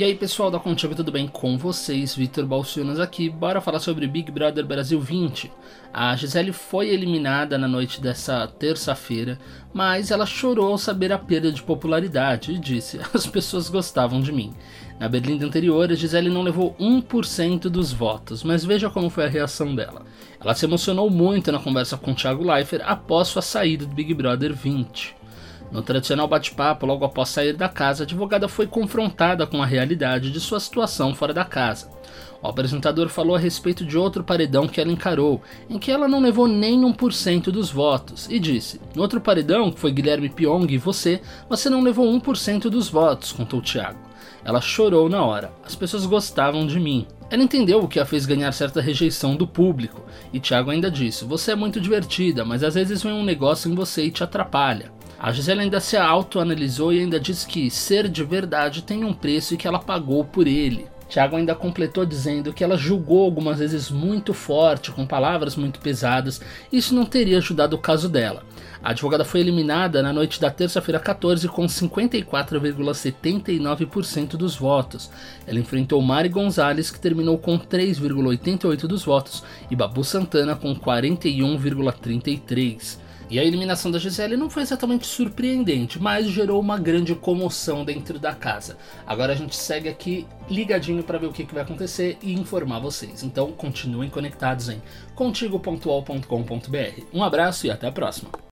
E aí pessoal da Contigo, tudo bem com vocês? Vitor Balciunas aqui, bora falar sobre Big Brother Brasil 20. A Gisele foi eliminada na noite dessa terça-feira, mas ela chorou ao saber a perda de popularidade e disse: as pessoas gostavam de mim. Na Berlim anterior, a Gisele não levou 1% dos votos, mas veja como foi a reação dela. Ela se emocionou muito na conversa com Thiago Leifert após sua saída do Big Brother 20. No tradicional bate-papo, logo após sair da casa, a advogada foi confrontada com a realidade de sua situação fora da casa. O apresentador falou a respeito de outro paredão que ela encarou, em que ela não levou nem 1% dos votos, e disse: No outro paredão, que foi Guilherme Pyong e você, você não levou 1% dos votos, contou Thiago. Ela chorou na hora. As pessoas gostavam de mim. Ela entendeu o que a fez ganhar certa rejeição do público, e Thiago ainda disse: Você é muito divertida, mas às vezes vem um negócio em você e te atrapalha. A Gisele ainda se autoanalisou e ainda disse que ser de verdade tem um preço e que ela pagou por ele. Tiago ainda completou dizendo que ela julgou algumas vezes muito forte, com palavras muito pesadas, e isso não teria ajudado o caso dela. A advogada foi eliminada na noite da terça-feira 14 com 54,79% dos votos. Ela enfrentou Mari Gonzalez, que terminou com 3,88% dos votos, e Babu Santana com 41,33%. E a eliminação da Gisele não foi exatamente surpreendente, mas gerou uma grande comoção dentro da casa. Agora a gente segue aqui ligadinho para ver o que, que vai acontecer e informar vocês. Então continuem conectados em contigo.ol.com.br. Um abraço e até a próxima.